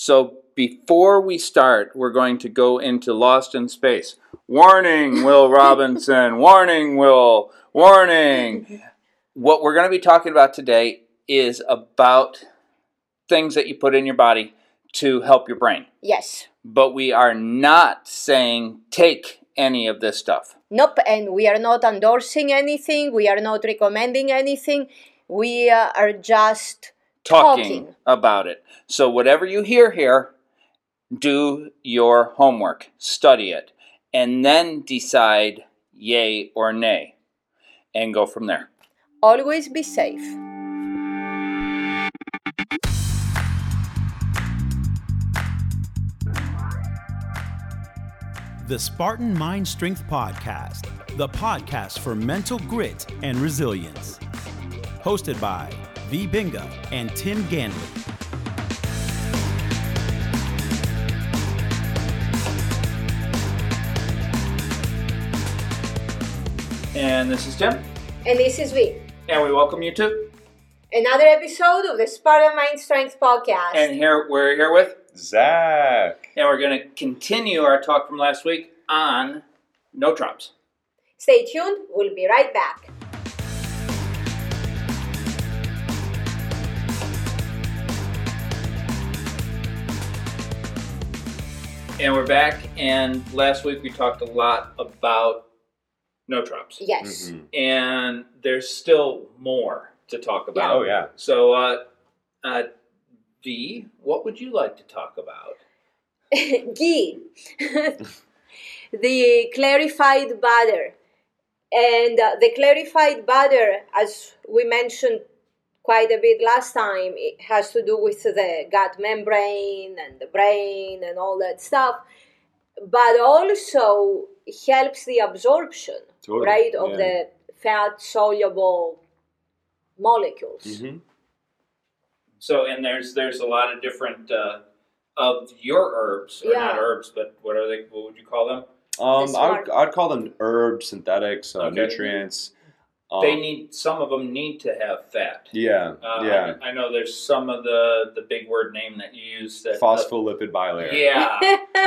So before we start, we're going to go into Lost in Space. Warning, Will Robinson. Warning, Will. Warning. What we're going to be talking about today is about things that you put in your body to help your brain. Yes. But we are not saying take any of this stuff. Nope. And we are not endorsing anything. We are not recommending anything. We uh, are just Talking, Talking. about it. So whatever you hear here, do your homework, study it, and then decide yay or nay, and go from there. always be safe. The Spartan Mind Strength Podcast, the podcast for mental grit and resilience. Hosted by V. Binga and Tim Ganley. And this is Tim, And this is we. and we welcome you to. Another episode of the Spartan Mind Strength Podcast. And here we're here with, Zach. and we're going to continue our talk from last week on nootrops. Stay tuned. We'll be right back. And we're back, and last week we talked a lot about nootrops. Yes. Mhm. And there's still more to talk about. Oh yeah. So, uh, uh, V, what would you like to talk about? Ghee. the clarified butter. And uh, the clarified butter, as we mentioned quite a bit last time, it has to do with the gut membrane and the brain and all that stuff, but also helps the absorption, Totally, right, of yeah. the fat soluble molecules. hmm So, and there's there's a lot of different uh, of your herbs, or not herbs, but what are they? What would you call them? Um, The I would, I'd call them herbs, synthetics, uh, Okay. nutrients. Um, they need some of them need to have fat. Yeah, Uh, yeah. I, I know there's some of the the big word name that you use that Phospholipid bilayer. yeah.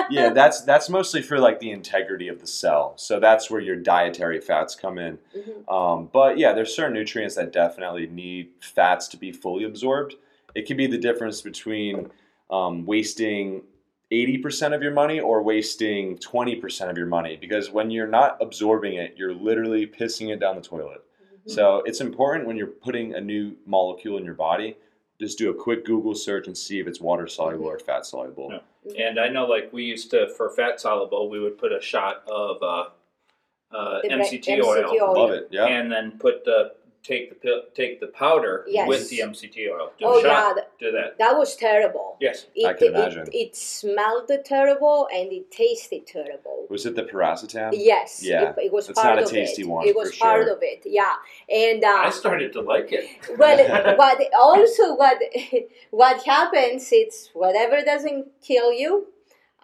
yeah, that's that's mostly for like the integrity of the cell. So that's where your dietary fats come in. Mhm. Um, but yeah, there's certain nutrients that definitely need fats to be fully absorbed. It can be the difference between um, wasting 80% of your money or wasting 20% of your money because when you're not absorbing it, you're literally pissing it down the toilet. So it's important when you're putting a new molecule in your body, just do a quick Google search and see if it's water soluble or fat soluble. Yeah. And I know, like we used to for fat soluble, we would put a shot of uh, uh, MCT, MCT oil, oil. Love it. Yeah. and then put the take the pill, take the powder Yes. with the MCT oil. Do Oh, a shot. yeah, Do that. That was terrible. Yes. It, I can it- imagine. It, smelled terrible and it tasted terrible. Was it the piracetam? Yes, Yeah, it, it was it's part not a of tasty it. one, It was for part sure. of it, yeah. And I uh, started to like it. well, what also what what happens? It's whatever doesn't kill you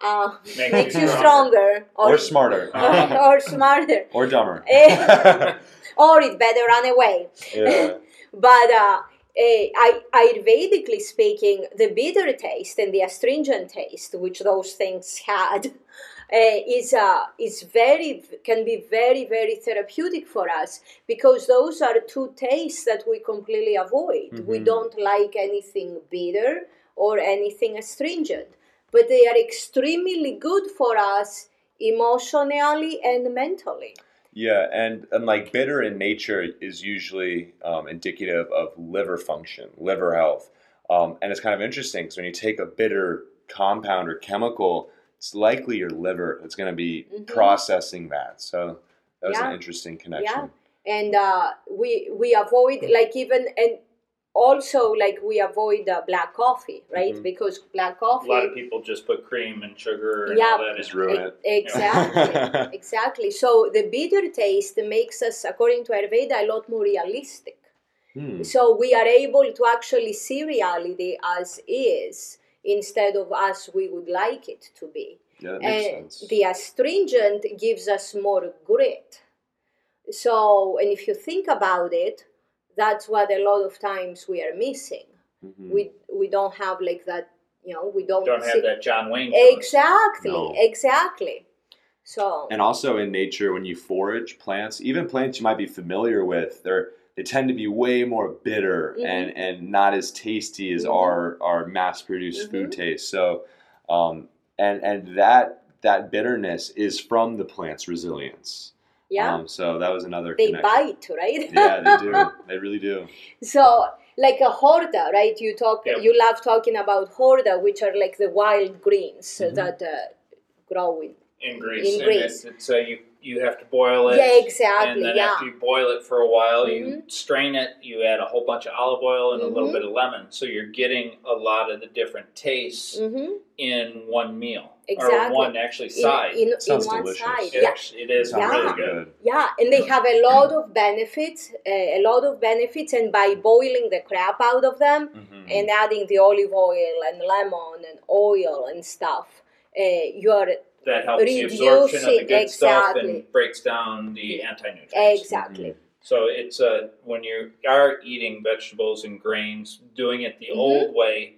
uh, Makes makes you you stronger. stronger Or smarter. or, or smarter, or dumber. Or it better run away. yeah. But uh, eh, I, Ayurvedically speaking, the bitter taste and the astringent taste, which those things had, uh, is uh, is very can be very very therapeutic for us because those are two tastes that we completely avoid. We Mhm. don't like anything bitter or anything astringent, but they are extremely good for us emotionally and mentally. Yeah, and, and like bitter in nature is usually um, indicative of liver function, liver health. Um, and it's kind of interesting because when you take a bitter compound or chemical, it's likely your liver that's going to be Mhm. processing that. So that was Yeah. an interesting connection. Yeah, and uh, we we avoid like even and also like we avoid uh, black coffee right Mhm. because black coffee A lot of people just put cream and sugar and Yeah. all that Just in. ruin it. exactly exactly so the bitter taste makes us according to ayurveda a lot more realistic Hmm. so we are able to actually see reality as is instead of as we would like it to be Yeah, that makes and sense. the astringent gives us more grit. So, and if you think about it, that's what a lot of times we are missing. Mhm. We we don't have like that You know, we don't, Don't see- have that John Wayne. exactly, No. exactly. So And also in nature, when you forage plants, even plants you might be familiar with, they're they tend to be way more bitter Mhm. and and not as tasty as Mhm. our our mass produced food Mm-hmm. taste. So, um, and and that that bitterness is from the plant's resilience. Yeah, Um, so that was another. they connection. bite, right? Yeah, they do. They really do. So, like a horta, right? You talk, Yep. you love talking about horta, which are like the wild greens Mhm. that uh, grow in. in Greece. In and Greece. It's, it's uh, you you have to boil it. Yeah, exactly, And then yeah. after you boil it for a while, you Mhm. strain it. You add a whole bunch of olive oil and a little Mhm. bit of lemon, so you're getting a lot of the different tastes hmm in one meal Exactly. or one actually side. in, in Sounds one delicious. side, it, yeah, actually, it is Yeah. really good. yeah, and they have a lot of benefits, uh, a lot of benefits, and by boiling the crap out of them Mhm. and adding the olive oil and lemon and oil and stuff, uh, you're That helps the absorption of the Reducing- good stuff and breaks down the anti-nutrients. exactly. So it's uh, when you are eating vegetables and grains, doing it the Mhm. old way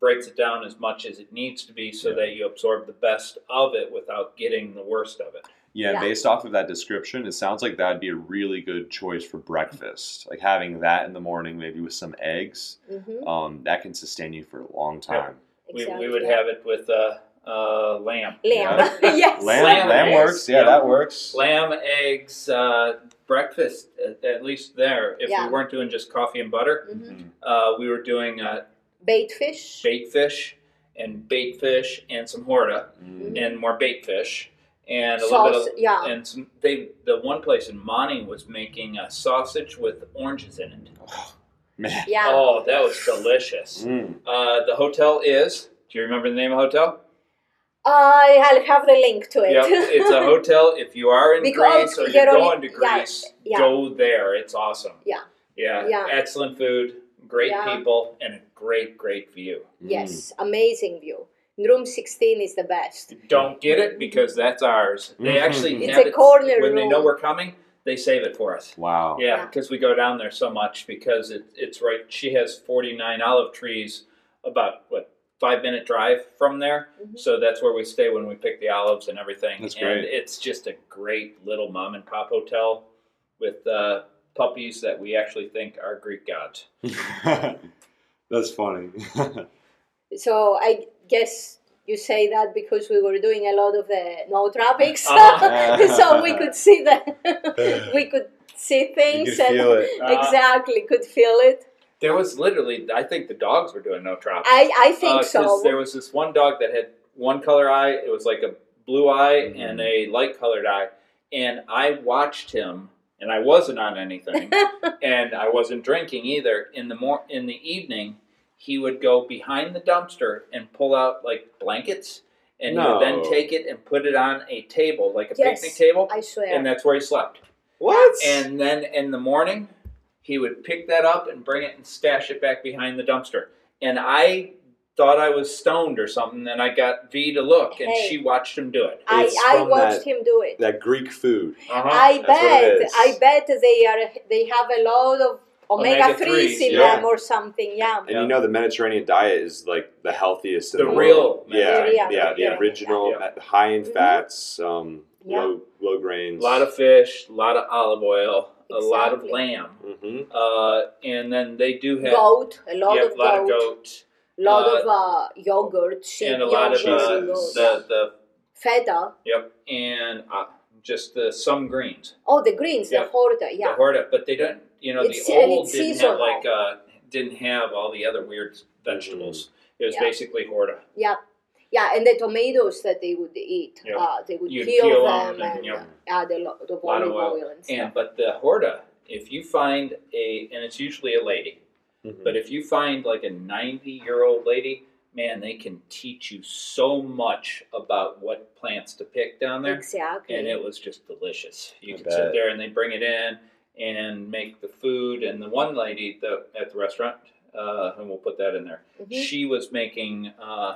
breaks it down as much as it needs to be, so Yeah. that you absorb the best of it without getting the worst of it. Yeah, Yeah. based off of that description, it sounds like that'd be a really good choice for breakfast. Like having that in the morning, maybe with some eggs, hmm um, that can sustain you for a long time. We, we would have it with uh, uh, lamb. lamb. Yeah. yes. Lamb, Lamb lamb works. Yeah, yeah. that works. Lamb, eggs, uh, breakfast, at, at least there. If Yeah. we weren't doing just coffee and butter, Mhm. Mhm. uh, we were doing uh, Bait fish. bait fish and bait fish and some horta Mm. and more bait fish and a little bit of yeah. and some they the one place in Monty was making a sausage with oranges in it. Man. Yeah. Oh, that was delicious. Mm. Uh, the hotel is. Do you remember the name of the hotel? I- I'll have the link to it. Yep, it's a hotel. If you are in Because Greece or you're you're going to Greece, yeah. go there. It's awesome. Yeah. Yeah. Yeah. Excellent food, great Yeah. people, and a great, great view. Mm. Yes, amazing view. Room 16 is the best. Don't get it because that's ours. They mm-hmm. actually It's have a it corner when they know we're coming. They save it for us. Wow. Yeah, Yeah. because we go down there so much because it, it's right. She has 49 olive trees, about what five minute drive from there. Mhm. So that's where we stay when we pick the olives and everything. That's and great. it's just a great little mom and pop hotel with uh, puppies that we actually think are Greek gods. That's funny. So I guess you say that because we were doing a lot of the nootropics, Uh-huh. so we could see the we could see things could and feel it. Uh, exactly could feel it. There was literally, I think the dogs were doing nootropics. I I think Uh, 'cause so. There was this one dog that had one color eye. It was like a blue eye Mhm. and a light colored eye. And I watched him, and I wasn't on anything, and I wasn't drinking either. In the mor- in the evening, he would go behind the dumpster and pull out like blankets, and he would then take it and put it on a table, like a Yes, picnic table, I swear. and that's where he slept. what? And then in the morning, he would pick that up and bring it and stash it back behind the dumpster. And I thought I was stoned or something, and I got V to look, and Hey. she watched him do it. I, I watched that- him do it. that Greek food. Uh-huh. I That's bet. I bet they are they have a lot of omega Omega threes threes, in yeah. them or something. Yeah. And Yeah. you know the Mediterranean diet is like the healthiest in The the, real world. Yeah, Mediterranean yeah, the yeah. original, Yeah. uh, high in Mhm. fats, um, Yeah. low low A grains. lot of fish, a lot of olive oil, a lot of Exactly. lamb, hmm uh, and then they do have Goat, a lot yeah, of a lot goat, of goat, lot uh, of uh, yogurt, sheep and a lot of uh, the the feta. yep, and uh, just the some greens. Oh, the greens, Yeah. the horta, yeah. the horta, but they don't. You know, It's- the old didn't seasonal. have like uh, didn't have all the other weird vegetables. It was Yeah. basically horta. yeah, yeah, and the tomatoes that they would eat, Yeah. uh, they would You'd peel, peel them them and, and, yep. uh, add a lot of Lot of olive oil. oil and stuff. And but the horta, if you find a, and it's usually a lady, Mm-hmm. but if you find like a ninety-year-old lady, man, they can teach you so much about what plants to pick down there. exactly. and it was just delicious. You I could bet. sit there and they bring it in and make the food. And the one lady the, at the restaurant, uh, and we'll put that in there, Mhm. she was making uh,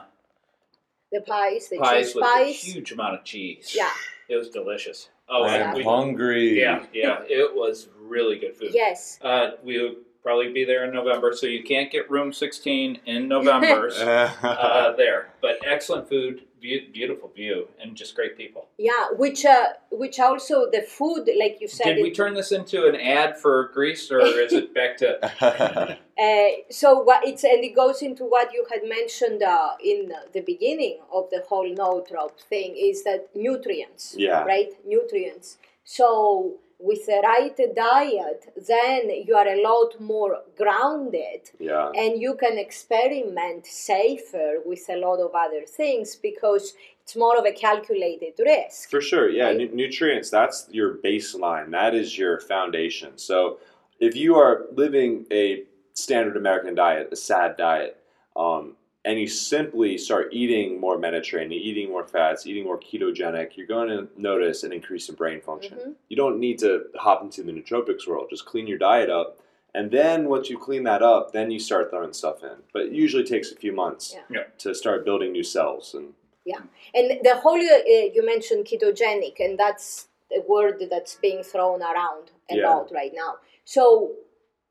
the pies, the pies cheese with a huge amount of cheese. Yeah. it was delicious. Oh, I'm we, hungry. yeah, yeah, it was really good food. Yes. Uh, we probably be there in November, so you can't get room 16 in November uh, there. But excellent food, be- beautiful view, and just great people. Yeah, which uh, which also the food, like you said. Did we turn this into an ad for Greece, or is it back to? Uh, so what it's and it goes into what you had mentioned uh, in the beginning of the whole nootrop thing is that nutrients, Yeah. right? Nutrients. So with the right diet, then you are a lot more grounded, yeah. and you can experiment safer with a lot of other things because it's more of a calculated risk. For sure, yeah. Right? Nu- nutrients, that's your baseline. That is your foundation. So if you are living a standard American diet, a sad diet, um, and you simply start eating more Mediterranean, eating more fats, eating more ketogenic, you're going to notice an increase in brain function. Mhm. You don't need to hop into the nootropics world. Just clean your diet up. And then once you clean that up, then you start throwing stuff in. But it usually takes a few months Yeah. Yeah. to start building new cells. And yeah, And the whole uh, you mentioned ketogenic, and that's a word that's being thrown around a Yeah. lot right now. So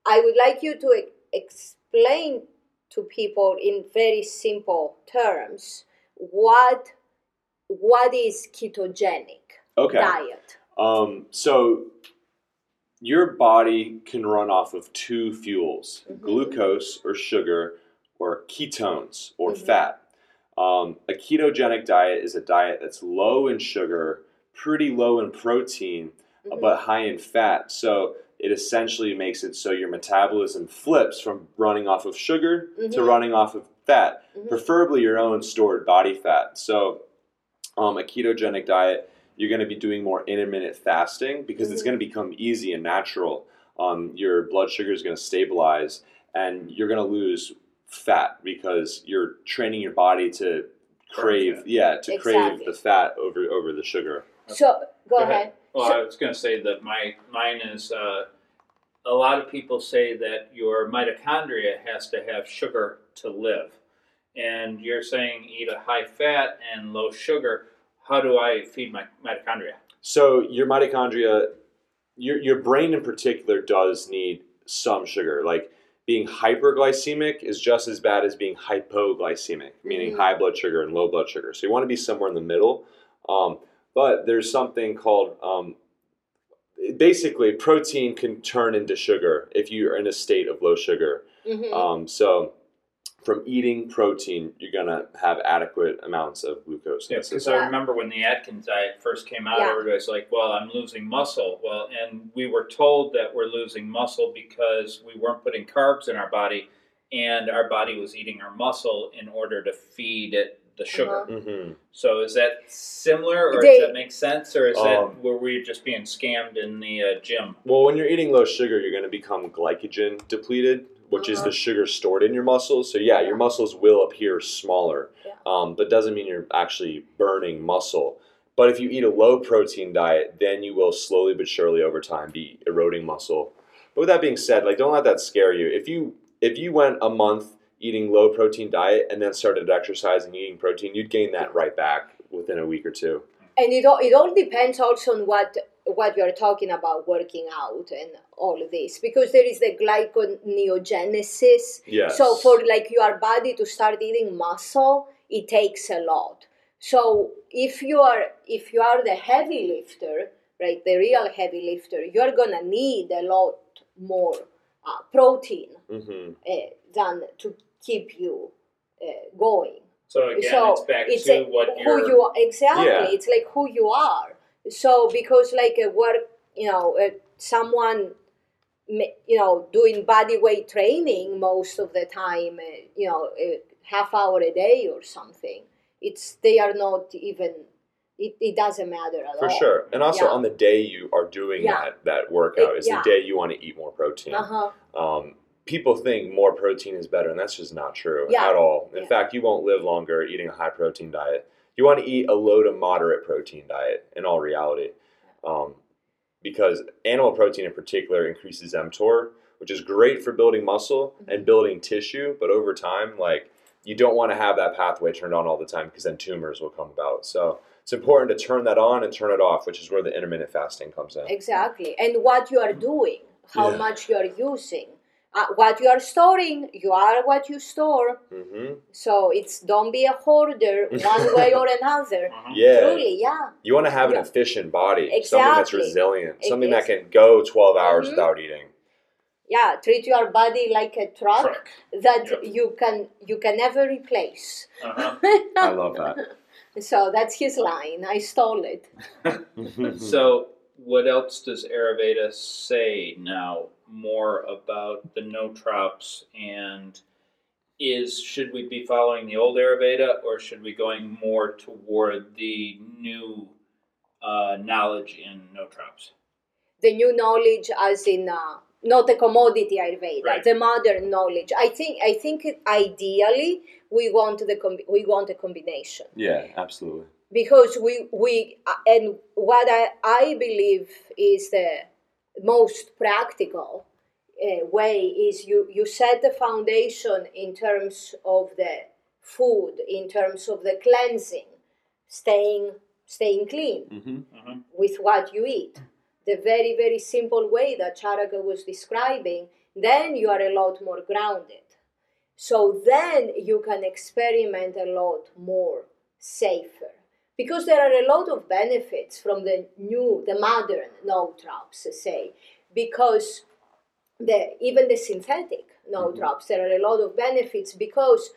I would like you to e- explain to people in very simple terms what what is ketogenic okay. diet. Um, so your body can run off of two fuels Mhm. glucose or sugar or ketones or Mhm. fat um, a ketogenic diet is a diet that's low in sugar pretty low in protein Mhm. but high in fat so it essentially makes it so your metabolism flips from running off of sugar to Mhm. running off of fat Mhm. preferably your own stored body fat so um, a ketogenic diet you're going to be doing more intermittent fasting because it's Mhm. going to become easy and natural. Um, your blood sugar is going to stabilize, and you're going to lose fat because you're training your body to crave, yeah, to crave the fat over over the sugar. So go, Go ahead. ahead. Well, So- I was going to say that my mine is. Uh, a lot of people say that your mitochondria has to have sugar to live, and you're saying eat a high fat and low sugar. How do I feed my mitochondria? So your mitochondria, your your brain in particular, does need some sugar. Like being hyperglycemic is just as bad as being hypoglycemic, meaning Mhm. high blood sugar and low blood sugar. So you want to be somewhere in the middle. Um, but there's something called um, basically protein can turn into sugar if you're in a state of low sugar. Mhm. Um, so from eating protein, you're gonna have adequate amounts of glucose. in Yeah, because. I remember when the Atkins diet first came out, Yeah. everybody's like, "Well, I'm losing muscle." Well, and we were told that we're losing muscle because we weren't putting carbs in our body, and our body was eating our muscle in order to feed it the sugar. Uh-huh. Mhm. So is that similar, or They- does that make sense, or is Um, that were we're just being scammed in the uh, gym? Well, when you're eating low sugar, you're going to become glycogen depleted, which is Uh-huh. the sugar stored in your muscles. So yeah, Yeah. your muscles will appear smaller, Yeah. um, but doesn't mean you're actually burning muscle. But if you eat a low protein diet, then you will slowly but surely over time be eroding muscle. But with that being said, like don't let that scare you. If you if you went a month eating low protein diet and then started exercising, eating protein, you'd gain that right back within a week or two. and it all, it all depends also on what what you're talking about working out and all of this because there is the gluconeogenesis Yes. so for like your body to start eating muscle it takes a lot so if you are if you are the heavy lifter right the real heavy lifter you're gonna need a lot more uh, protein hmm uh, than to keep you uh, going So again, so it's back it's to a- what who you're. you are exactly Yeah. it's like who you are so because like a work you know uh, someone ma- you know doing body weight training most of the time uh, you know a half hour a day or something it's they are not even it, it doesn't matter at For all sure. And also Yeah. on the day you are doing Yeah. that that workout It- is yeah. the day you want to eat more protein. uh-huh Um, people think more protein is better, and that's just not true Yeah. at all. In Yeah. fact, you won't live longer eating a high protein diet. You want to eat a low to moderate protein diet in all reality. Um, because animal protein in particular increases mTOR, which is great for building muscle Mm-hmm. and building tissue, but over time, like you don't want to have that pathway turned on all the time because then tumors will come about. So it's important to turn that on and turn it off, which is where the intermittent fasting comes in. exactly and what you are doing how Yeah. much you are using uh, what you are storing, you are what you store. hmm So it's don't be a hoarder one way or another. Yeah. Truly, yeah. You want to have Yeah. an efficient body, something that's resilient, It something that can go 12 hours Mhm. without eating. Yeah, treat your body like a truck, Truck. that Yep. you can you can never replace. Uh-huh. I love that. So that's his line. I stole it. So, what else does Ayurveda say now more about the nootrops and is should we be following the old Ayurveda or should we going more toward the new uh, knowledge in nootrops? The new knowledge, as in uh, not the commodity Ayurveda, Right. the modern knowledge. I think I think ideally we want the com- we want a combination. yeah, absolutely. Because we we uh, and what I, I believe is the most practical uh, way is you you set the foundation in terms of the food in terms of the cleansing staying staying clean hmm with what you eat. The very very simple way that charaka was describing then you are a lot more grounded. So then you can experiment a lot more safer because there are a lot of benefits from the new the modern nootrops say because the even the synthetic nootrops there are a lot of benefits because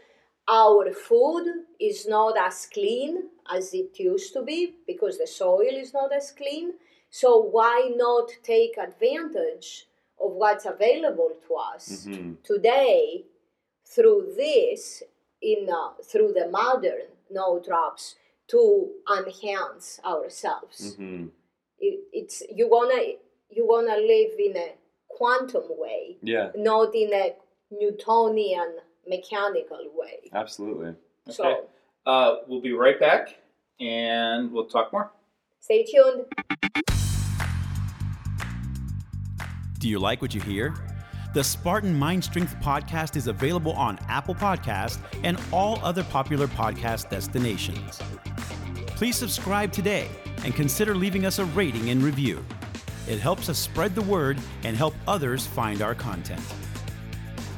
our food is not as clean as it used to be because the soil is not as clean. So why not take advantage of what's available to us hmm today through this in uh, through the modern nootrops to enhance ourselves hmm it, it's you wanna you wanna live in a quantum way Yeah, not in a newtonian mechanical way absolutely. Okay. so Uh, we'll be right back and we'll talk more. stay tuned Do you like what you hear? The Spartan Mind Strength podcast is available on Apple Podcast and all other popular podcast destinations. Please subscribe today and consider leaving us a rating and review. It helps us spread the word and help others find our content.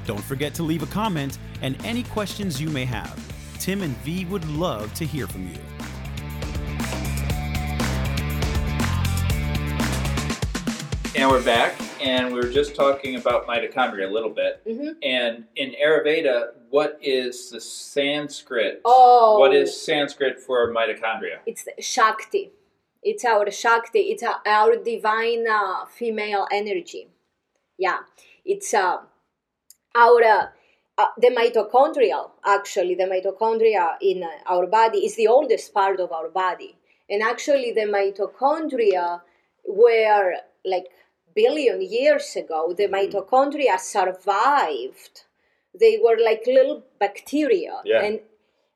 Don't forget to leave a comment and any questions you may have. Tim and V would love to hear from you. And we're back, and we were just talking about mitochondria a little bit. Mhm. And in Ayurveda, what is the Sanskrit? Oh. What is Sanskrit for mitochondria? it's Shakti. It's our Shakti. It's our, our divine uh, female energy. Yeah, it's uh, our uh, uh, the mitochondrial. Actually, the mitochondria in uh, our body is the oldest part of our body, and actually, the mitochondria were like billion years ago. The mitochondria survived. They were like little bacteria, Yeah. and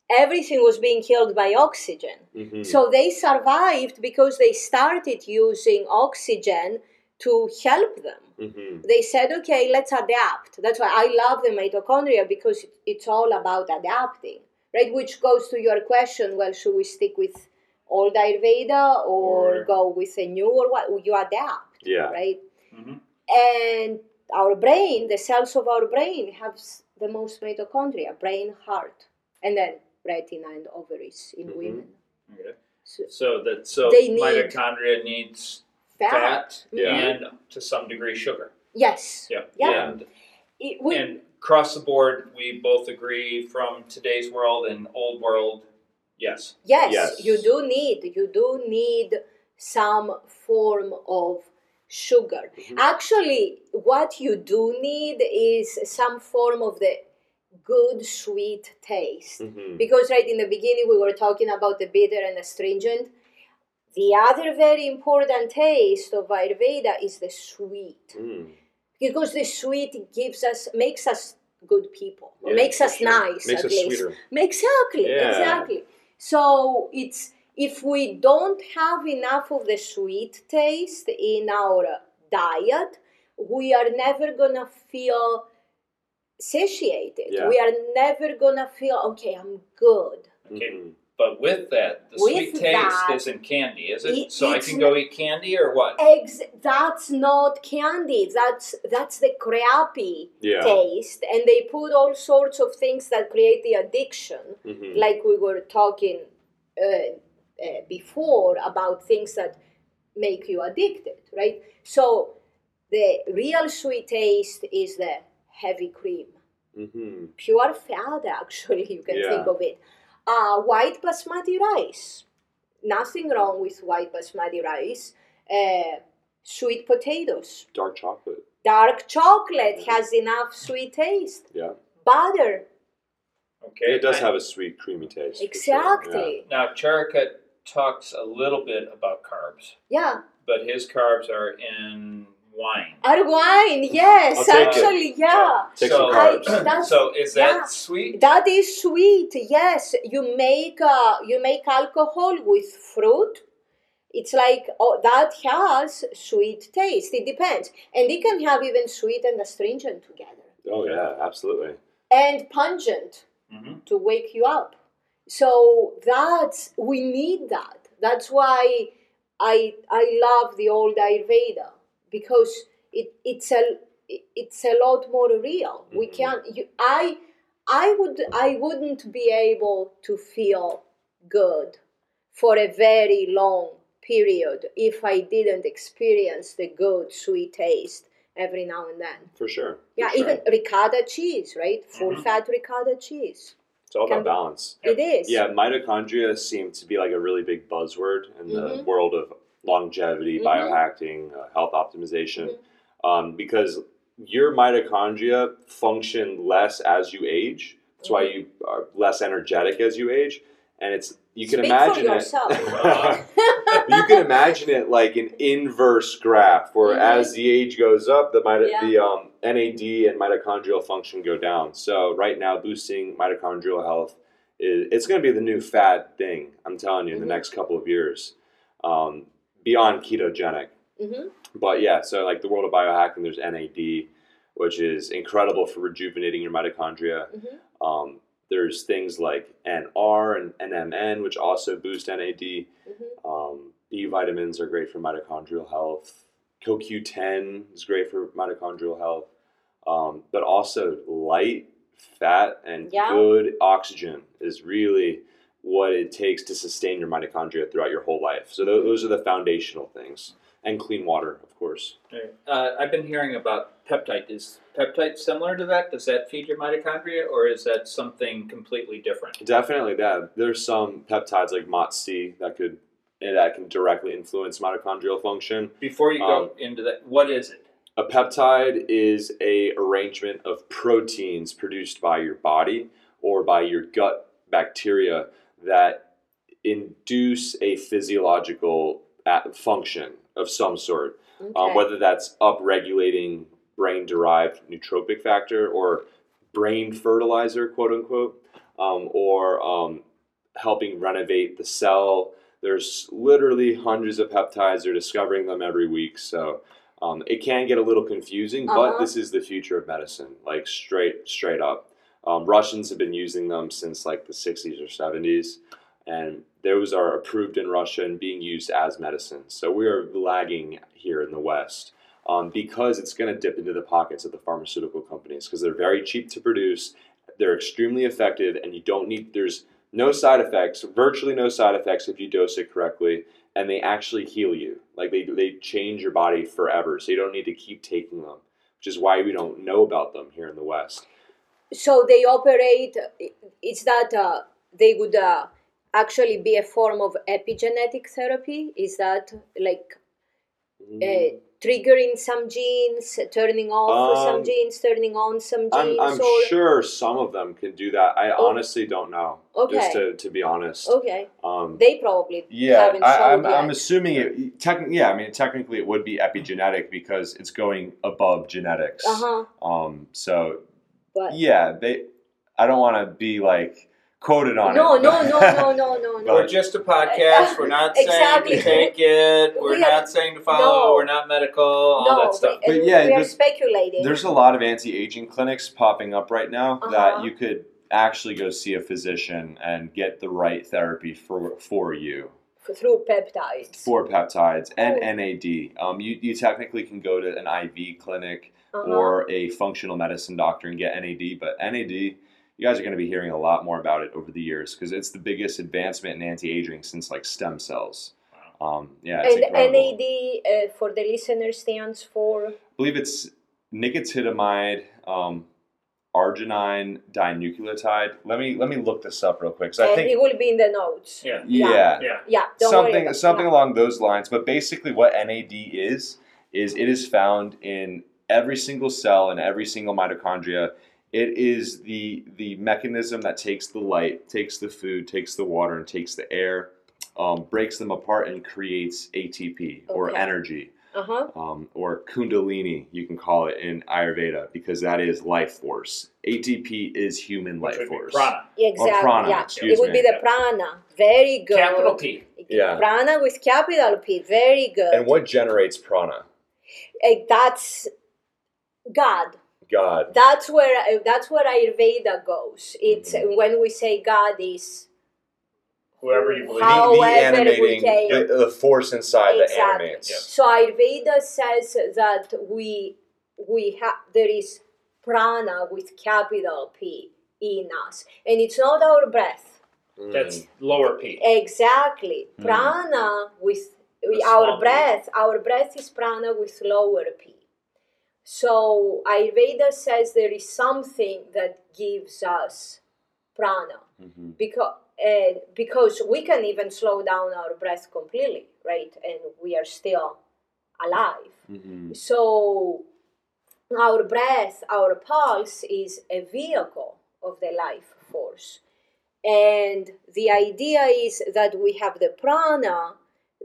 everything was being killed by oxygen. hmm So they survived because they started using oxygen to help them. hmm They said, okay, let's adapt. That's why I love the mitochondria because it's all about adapting, right? Which goes to your question well, should we stick with old Ayurveda or Or- go with a new or what? You adapt, Yeah. right? Mhm. And our brain, the cells of our brain, have the most mitochondria brain, heart, and then retina and ovaries in Mhm. women. Okay. So, So that so They need- mitochondria needs fat. fat, Yeah. and to some degree sugar. Yes. Yeah. Yeah. And, It- we- and across the board, we both agree from today's world and old world, yes. yes, Yes. you do need you do need some form of sugar. Mhm. Actually, what you do need is some form of the good sweet taste. hmm Because right in the beginning we were talking about the bitter and astringent. The other very important taste of Ayurveda is the sweet. Mm. Because the sweet gives us makes us good people. Yeah, makes us sure. nice Makes us least. sweeter. Exactly, Yeah. exactly. So it's if we don't have enough of the sweet taste in our diet, we are never gonna feel satiated. Yeah. We are never gonna feel okay. I'm good. Okay. But with that, the With sweet taste that, isn't candy, is it? it- so I can go eat candy or what? Eggs. That's not candy. That's that's the crappy Yeah. taste, and they put all sorts of things that create the addiction. Mhm. like we were talking uh, uh, before about things that make you addicted, right? So the real sweet taste is the heavy cream, Mhm. pure fat. Actually, you can Yeah. think of it. Uh, white basmati rice. Nothing wrong with white basmati rice. Uh, sweet potatoes. Dark chocolate. Dark chocolate Mhm. has enough sweet taste. Yeah. Butter. Okay. It does I- have a sweet, creamy taste. for sure, Exactly. Now, Charaka talks a little bit about carbs, yeah. but his carbs are in wine. Our wine, yes, I'll it. actually, yeah. Take so, some carbs. I- so is that yeah. sweet? That is sweet. Yes, you make uh, you make alcohol with fruit. It's like oh, that has sweet taste. It depends, and it can have even sweet and astringent together, Oh yeah, absolutely. and pungent hmm to wake you up. So that's we need that. That's why I I love the old Ayurveda because it it's a it's a lot more real. We Mhm. can't. You, I I would I wouldn't be able to feel good for a very long period if I didn't experience the good sweet taste every now and then. For sure. for Yeah, sure. even ricotta cheese, right? Full Mhm. fat ricotta cheese. It's all about balance. It is. Yeah, mitochondria seem to be like a really big buzzword in the Mhm. world of longevity, Mhm. biohacking, uh, health optimization, Mm-hmm. um, because your mitochondria function less as you age. That's why you are less energetic as you age, and it's you can Speak imagine it. you can imagine it like an inverse graph, where Mhm. as the age goes up, the mito- Yeah. the um, NAD and mitochondrial function go down. So right now, boosting mitochondrial health is it's going to be the new fad thing. I'm telling you, in Mhm. the next couple of years, um, beyond ketogenic. hmm But yeah, so like the world of biohacking, there's NAD, which is incredible for rejuvenating your mitochondria. Mhm. Um, there's things like NR and NMN, which also boost NAD. hmm Um, B vitamins are great for mitochondrial health. CoQ10 is great for mitochondrial health. Um, but also light, fat, and Yeah. good oxygen is really what it takes to sustain your mitochondria throughout your whole life. So tho- those are the foundational things. And clean water, of course. Uh, I've been hearing about peptide. Is peptide similar to that? Does that feed your mitochondria, or is that something completely different? Definitely that. There's some peptides like MOTS-C that could that can directly influence mitochondrial function. Before you go Um, into that, what is it? A peptide is a arrangement of proteins produced by your body or by your gut bacteria that induce a physiological function of some sort, um, whether that's upregulating brain-derived neurotrophic factor or brain fertilizer, quote unquote, um, or um, helping renovate the cell. There's literally hundreds of peptides. They're discovering them every week, so um, it can get a little confusing. But Uh-huh. this is the future of medicine, like straight straight up. Um, Russians have been using them since like the 60s or 70s, and those are approved in Russia and being used as medicine. So we are lagging here in the West um, because it's going to dip into the pockets of the pharmaceutical companies because they're very cheap to produce, they're extremely effective, and you don't need there's no side effects, virtually no side effects if you dose it correctly, and they actually heal you. Like they they change your body forever, so you don't need to keep taking them, which is why we don't know about them here in the West. so they operate. Is that uh, they would uh, actually be a form of epigenetic therapy? Is that like uh, triggering some genes, turning off some Um, genes, turning on some genes? I'm, I'm or sure some of them can do that. I Oh. honestly don't know. Okay. Just to, to be honest. okay, Um, they probably yeah, haven't I, shown I'm. I'm assuming it. Yeah. I mean, technically, it would be epigenetic because it's going above genetics. uh huh. Um. So But yeah, they. I don't want to be like quoted on no, it. no, no, no, no, no, no. We're just a podcast. We're not saying to take it. We're We have- not saying to follow. No. We're not medical. All no, that stuff. we, But yeah, we are there's- speculating. There's a lot of anti-aging clinics popping up right now Uh-huh. that you could actually go see a physician and get the right therapy for for you through peptides. for peptides and Oh. NAD. Um, you you technically can go to an IV clinic Uh-huh. or a functional medicine doctor and get NAD, but NAD. You guys are going to be hearing a lot more about it over the years because it's the biggest advancement in anti-aging since like stem cells. Um, yeah, it's and incredible. NAD uh, for the listener stands for I believe it's nicotinamide um, arginine dinucleotide. Let me let me look this up real quick. 'cause I and think it will be in the notes. Yeah. yeah, Yeah. Yeah, don't worry something about- something yeah. along those lines. But basically, what NAD is is it is found in every single cell and every single mitochondria. It is the the mechanism that takes the light, takes the food, takes the water, and takes the air, um, breaks them apart, and creates ATP or energy Uh-huh. um, or kundalini, you can call it in Ayurveda, because that is life force. ATP is human Which life force. prana. Exactly. prana, yeah. It would me. be the prana. Very good. Capital P. Yeah. Prana with capital P. Very good. And what generates prana? Eh, that's God. God. That's where uh, that's where Ayurveda goes. It's Mhm. when we say God is Whoever you believe. How- the, the we animating, take- the, the force inside that Exactly. animates. Yeah. So Ayurveda says that we we have there is prana with capital P in us, and it's not our breath. Mm. That's lower P. Exactly, Mm. prana with The our small p. breath. Our breath is prana with lower P. So Ayurveda says there is something that gives us prana Mhm. because and because we can even slow down our breath completely, right? And we are still alive. Mhm. So our breath, our pulse is a vehicle of the life force. And the idea is that we have the prana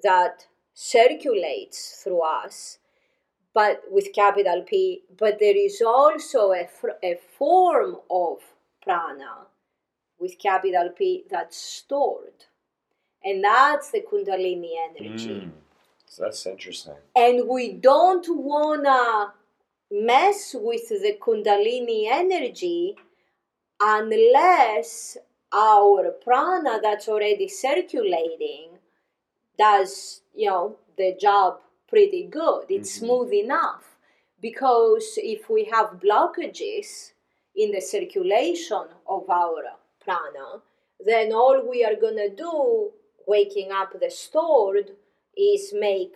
that circulates through us, but with capital P, but there is also a, a form of prana with capital P that's stored. And that's the Kundalini energy Mm. So that's interesting. and we don't wanna mess with the kundalini energy unless our prana that's already circulating does you know the job pretty good it's Mhm. smooth enough because if we have blockages in the circulation of our prana then all we are gonna do waking up the stored is make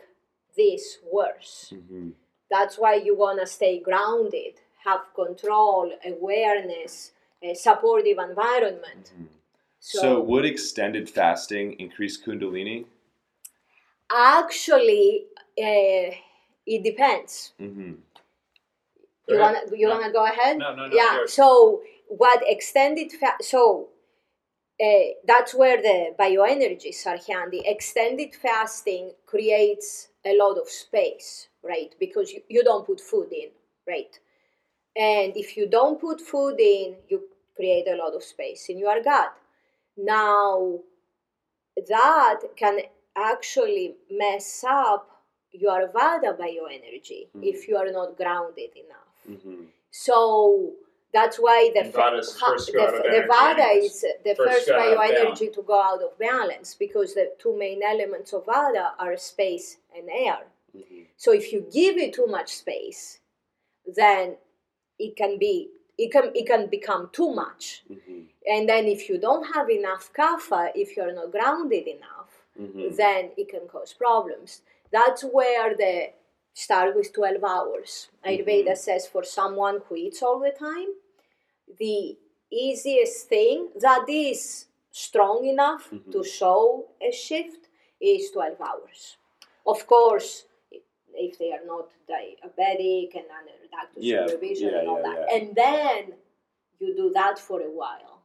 this worse. Mhm. That's why you want to stay grounded, have control, awareness, a supportive environment. Mhm. So, So, would extended fasting increase Kundalini? actually, uh, it depends. Mm-hmm. You wanna you No. wanna go ahead? No, no, no. yeah. yours. So what extended fa- so uh, that's where the bioenergies are handy. Extended fasting creates a lot of space, right? Because you, you don't put food in, right? And if you don't put food in, you create a lot of space in your gut. Now, that can actually mess up your Vata bioenergy if you are not grounded enough. Mm-hmm. So that's why the Vata's ha- first to go out of the, the Vata is the First first bioenergy to go out of balance because the two main elements of Vata are space and air. Mm-hmm. So if you give it too much space, then it can be it can it can become too much. Mm-hmm. And then if you don't have enough kapha, if you're not grounded enough, Mm-hmm. then it can cause problems. That's where the start with 12 hours. Ayurveda Mhm. says for someone who eats all the time, the easiest thing that is strong enough Mhm. to show a shift is 12 hours. Of course, if they are not diabetic and under doctor Yeah, supervision yeah, and all yeah, that. yeah. And then you do that for a while.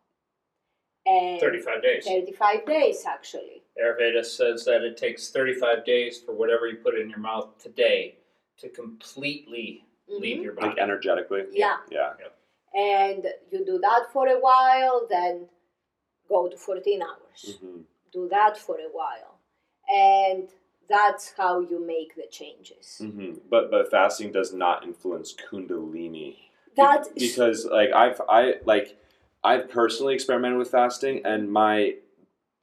And 35 days. 35 days actually. Ayurveda says that it takes 35 days for whatever you put in your mouth today to completely leave Mhm. your Like body. energetically? Yeah. Yeah. And you do that for a while, then go to 14 hours. Mm-hmm. Do that for a while. And that's how you make the changes. Mm-hmm. But but fasting does not influence Kundalini. Be- That because like I've I like I've personally experimented with fasting, and my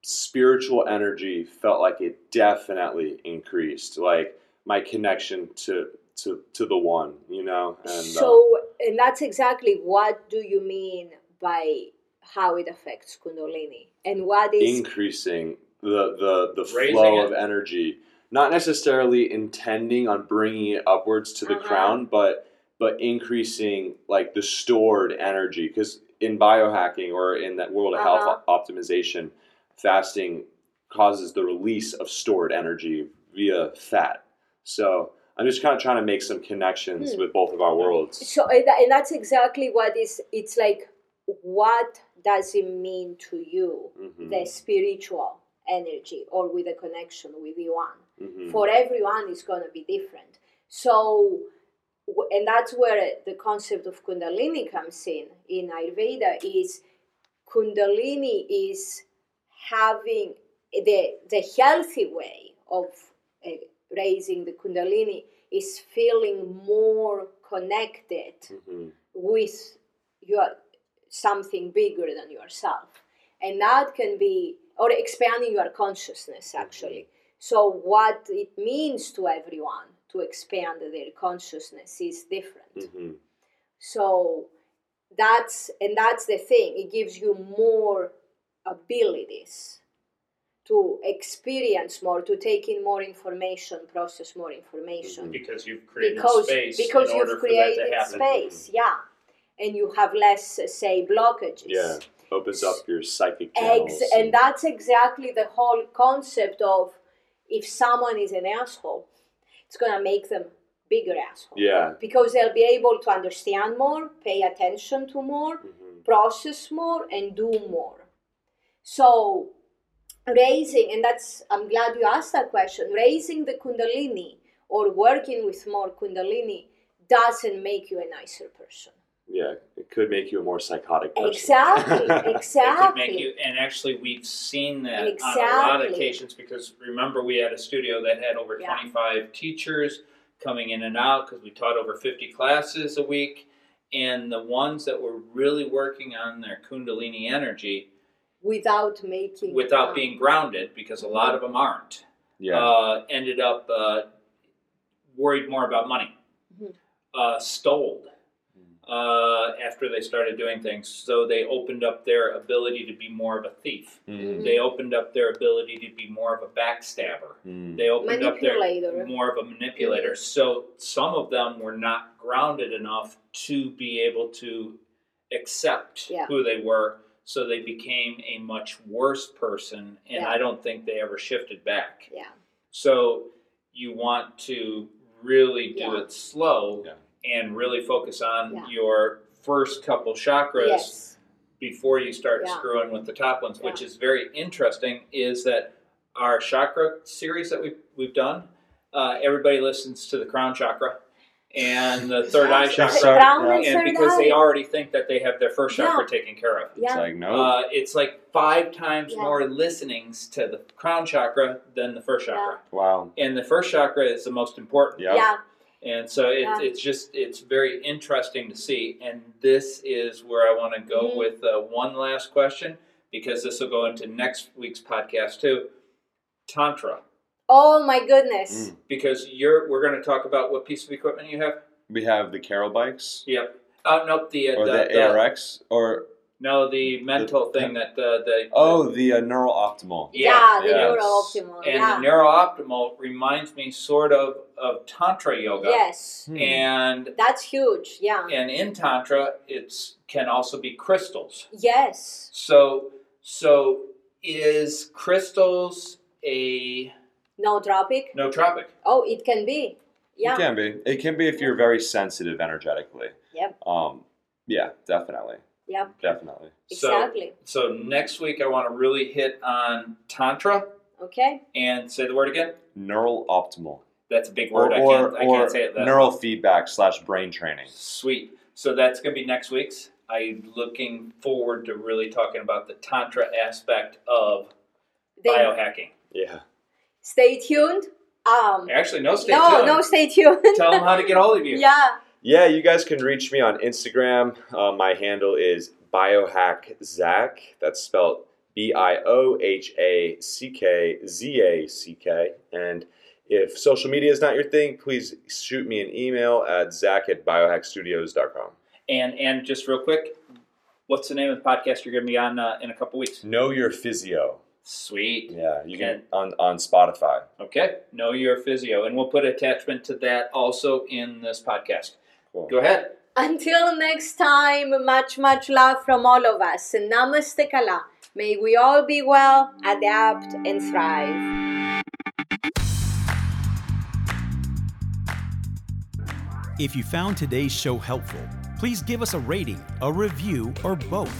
spiritual energy felt like it definitely increased. Like my connection to to to the one, you know. And uh, so, and that's exactly what do you mean by how it affects Kundalini, and what is increasing the the the flow it. of energy, not necessarily intending on bringing it upwards to the Uh-huh. crown, but but increasing like the stored energy because in biohacking or in that world of Uh-huh. health optimization, fasting causes the release of stored energy via fat. So I'm just kind of trying to make some connections Hmm. with both of our worlds. so, and that's exactly what is. It's like, what does it mean to you, Mhm, the spiritual energy, or with a connection with the one? mhm. for everyone is going to be different so and that's where the concept of kundalini comes in in ayurveda is kundalini is having the the healthy way of uh, raising the kundalini is feeling more connected Mhm. with your something bigger than yourself. And that can be or expanding your consciousness actually. So what it means to everyone to expand their consciousness is different. Mhm. so that's and that's the thing. It gives you more abilities to experience more to take in more information process more information. Because you've created because space because in you've for that to created space yeah. And you have less uh, say blockages. Yeah, opens up your psychic channels. Ex- and that's exactly the whole concept of if someone is an asshole it's going to make them bigger asshole. Yeah. because they'll be able to understand more pay attention to more Mhm. process more and do more so raising and that's i'm glad you asked that question raising the kundalini or working with more kundalini doesn't make you a nicer person Yeah, it could make you a more psychotic person. exactly It could exactly make you, and actually, we've seen that on a lot of occasions because remember, we had a studio that had over Yeah. 25 teachers coming in and out because we taught over 50 classes a week. And the ones that were really working on their Kundalini energy without making without um, being grounded, because a lot of them aren't, Yeah. uh, ended up uh, worried more about money, Mhm. uh, stoled Mm. uh, after they started doing things. So they opened up their ability to be more of a thief. Mm. They opened up their ability to be more of a backstabber. Mm. They opened up their more of a manipulator. So some of them were not grounded enough to be able to accept Yeah. who they were. So they became a much worse person, and Yeah. I don't think they ever shifted back. yeah So you want to really do Yeah. it slow Yeah. and really focus on Yeah. your first couple chakras yes before you start Yeah. screwing with the top ones, which is very interesting, is that our chakra series that we've, we've done, uh, everybody listens to the crown chakra and the third eye chakra. So- yeah. and And third because they already think that they have their first chakra Yeah. taken care of. It's like, no. Uh, it's like five times Yeah. more listenings to the crown chakra than the first chakra. wow. And the first chakra is the most important. Yeah. yeah And so it, Yeah. it's just it's very interesting to see. And this is where I want to go Mhm. with uh, one last question because this will go into next week's podcast too. Tantra, oh my goodness Mm. because you're we're going to talk about what piece of equipment you have. We have the Carol bikes Yep. Oh nope. The, uh, or the, the, the- ARX or no the mental thing that uh, the oh the uh, NeurOptimal. yeah, the yeah. NeurOptimal And yeah the NeurOptimal reminds me sort of of tantra yoga. yes Hmm. And that's huge yeah and in tantra, it's can also be crystals. yes So, so is crystals a no tropic nootropic? oh it can be yeah It can be. It can be if you're very sensitive energetically. Yep. Um. Yeah. Definitely. Yep. Definitely. So, exactly so next week I want to really hit on tantra okay and say the word again. NeurOptimal. That's a big word. Or word. I or, can't. I or can't say it. That neural feedback slash brain training. Sweet. So that's going to be next week's. I'm looking forward to really talking about the tantra aspect of then biohacking. Yeah. Stay tuned um Actually, no, stay no tuned. no no, stay tuned Tell them how to get hold of you. yeah Yeah, you guys can reach me on Instagram. Uh, my handle is Biohack Zach. That's spelled B I O H A C K Z A C K. And if social media is not your thing, please shoot me an email at zach at biohackstudios.com. And and just real quick, what's the name of the podcast you're going to be on uh, in a couple weeks? Know Your Physio. Sweet. Yeah, you can on, on Spotify. Okay. Know your physio, and we'll put attachment to that also in this podcast. Cool. Go ahead. Until next time, much, much love from all of us. Namaste Kala. May we all be well, adapt, and thrive. If you found today's show helpful, please give us a rating, a review, or both,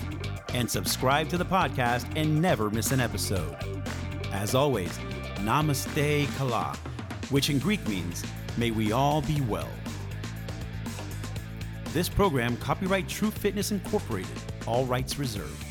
and subscribe to the podcast and never miss an episode. As always, Namaste Kala, which in Greek means, may we all be well. This program, copyright True Fitness Incorporated, all rights reserved.